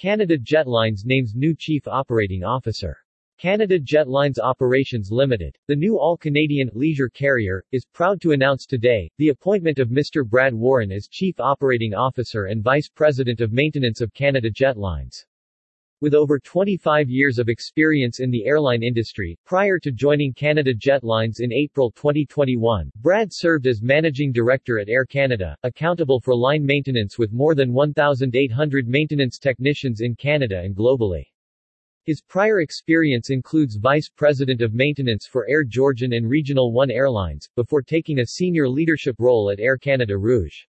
Canada Jetlines names new Chief Operating Officer. Canada Jetlines Operations Limited, the new all-Canadian leisure carrier, is proud to announce today the appointment of Mr. Brad Warren as Chief Operating Officer and Vice President of Maintenance of Canada Jetlines. With over 25 years of experience in the airline industry, prior to joining Canada Jetlines in April 2021, Brad served as Managing Director at Air Canada, accountable for line maintenance with more than 1,800 maintenance technicians in Canada and globally. His prior experience includes Vice President of Maintenance for Air Georgian and Regional One Airlines, before taking a senior leadership role at Air Canada Rouge.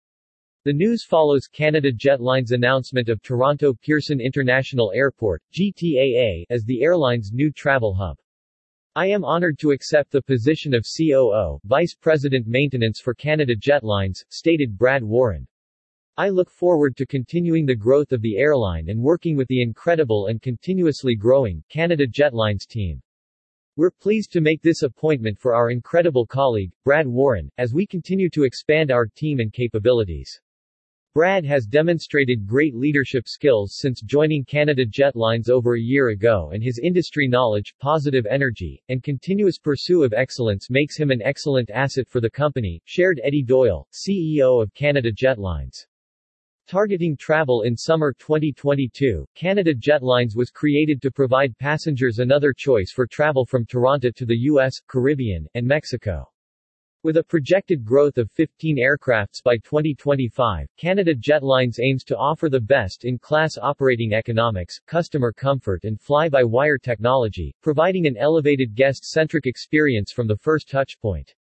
The news follows Canada Jetlines' announcement of Toronto Pearson International Airport, GTAA, as the airline's new travel hub. I am honored to accept the position of COO, Vice President Maintenance for Canada Jetlines, stated Brad Warren. I look forward to continuing the growth of the airline and working with the incredible and continuously growing Canada Jetlines team. We're pleased to make this appointment for our incredible colleague, Brad Warren, as we continue to expand our team and capabilities. Brad has demonstrated great leadership skills since joining Canada Jetlines over a year ago and his industry knowledge, positive energy, and continuous pursuit of excellence makes him an excellent asset for the company, shared Eddy Doyle, CEO of Canada Jetlines. Targeting travel in summer 2022, Canada Jetlines was created to provide passengers another choice for travel from Toronto to the U.S., Caribbean, and Mexico. With a projected growth of 15 aircrafts by 2025, Canada Jetlines aims to offer the best-in-class operating economics, customer comfort and fly-by-wire technology, providing an elevated guest-centric experience from the first touchpoint.